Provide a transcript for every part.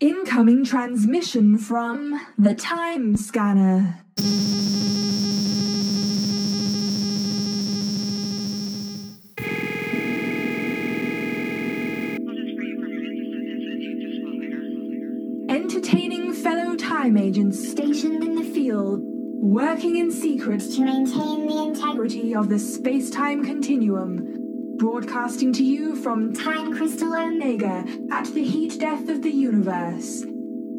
Incoming transmission from the Time Scanner. Entertaining fellow time agents stationed in the field, working in secret to maintain the integrity of the space time continuum. Broadcasting to you from Time Crystal Omega at the heat death of the universe.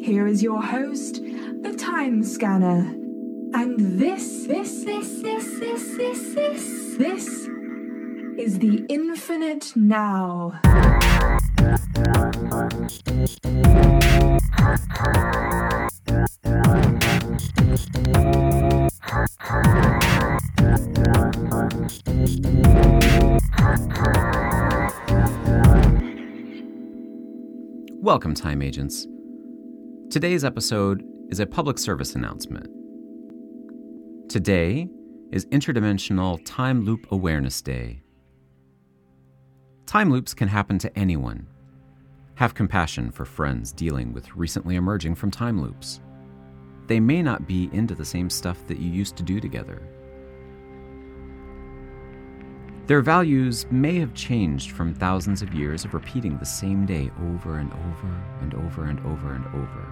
Here is your host, the Time Scanner. And this, this, this, this, this, this, this, this is the Infinite Now. Welcome, Time Agents. Today's episode is a public service announcement. Today is Interdimensional Time Loop Awareness Day. Time loops can happen to anyone. Have compassion for friends dealing with recently emerging from time loops. They may not be into the same stuff that you used to do together. Their values may have changed from thousands of years of repeating the same day over and over and over and over and over.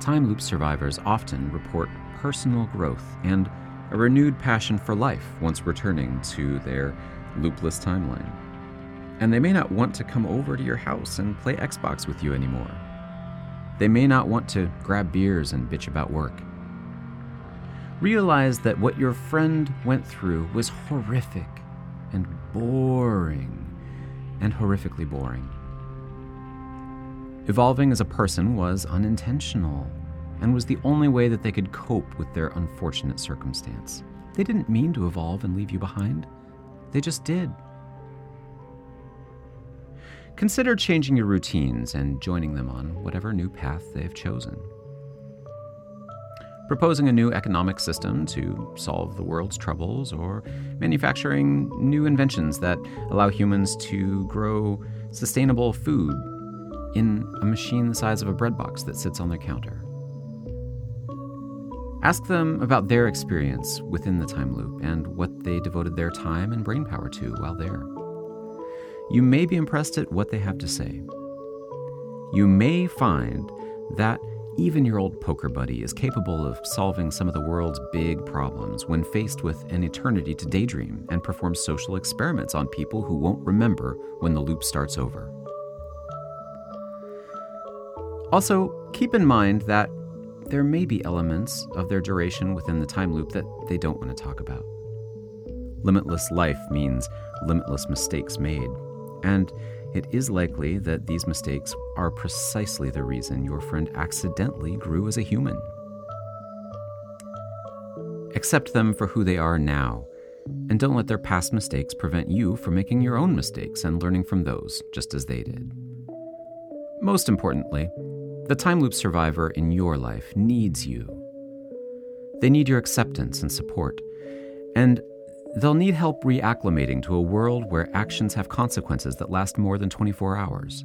Time loop survivors often report personal growth and a renewed passion for life once returning to their loopless timeline. And they may not want to come over to your house and play Xbox with you anymore. They may not want to grab beers and bitch about work realize that what your friend went through was horrific and boring and horrifically boring. Evolving as a person was unintentional and was the only way that they could cope with their unfortunate circumstance. They didn't mean to evolve and leave you behind, they just did. Consider changing your routines and joining them on whatever new path they have chosen proposing a new economic system to solve the world's troubles, or manufacturing new inventions that allow humans to grow sustainable food in a machine the size of a bread box that sits on their counter. Ask them about their experience within the time loop and what they devoted their time and brain power to while there. You may be impressed at what they have to say. You may find that even your old poker buddy is capable of solving some of the world's big problems when faced with an eternity to daydream and perform social experiments on people who won't remember when the loop starts over. Also, keep in mind that there may be elements of their duration within the time loop that they don't want to talk about. Limitless life means limitless mistakes made, and it is likely that these mistakes are precisely the reason your friend accidentally grew as a human. Accept them for who they are now, and don't let their past mistakes prevent you from making your own mistakes and learning from those, just as they did. Most importantly, the time loop survivor in your life needs you. They need your acceptance and support, and They'll need help reacclimating to a world where actions have consequences that last more than 24 hours.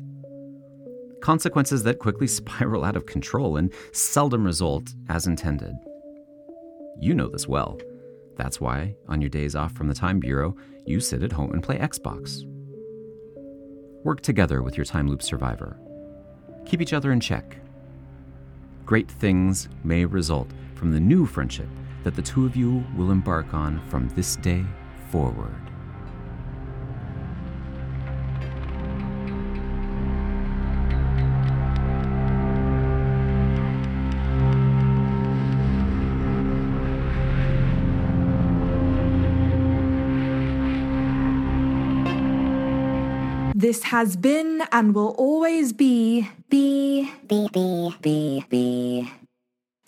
Consequences that quickly spiral out of control and seldom result as intended. You know this well. That's why, on your days off from the Time Bureau, you sit at home and play Xbox. Work together with your time loop survivor. Keep each other in check. Great things may result from the new friendship that the two of you will embark on from this day forward. This has been and will always be be be be be be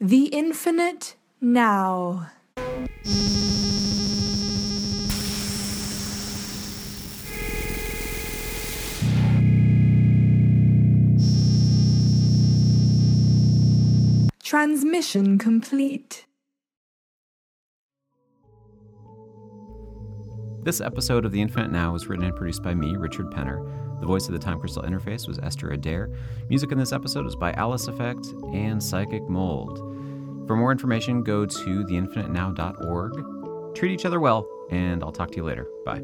the infinite now. Transmission complete. This episode of The Infinite Now was written and produced by me, Richard Penner, The voice of the Time Crystal interface was Esther Adair. Music in this episode is by Aliceffekt and Psychic Mold. For more information, go to theinfinitenow.org. Treat each other well, and I'll talk to you later. Bye.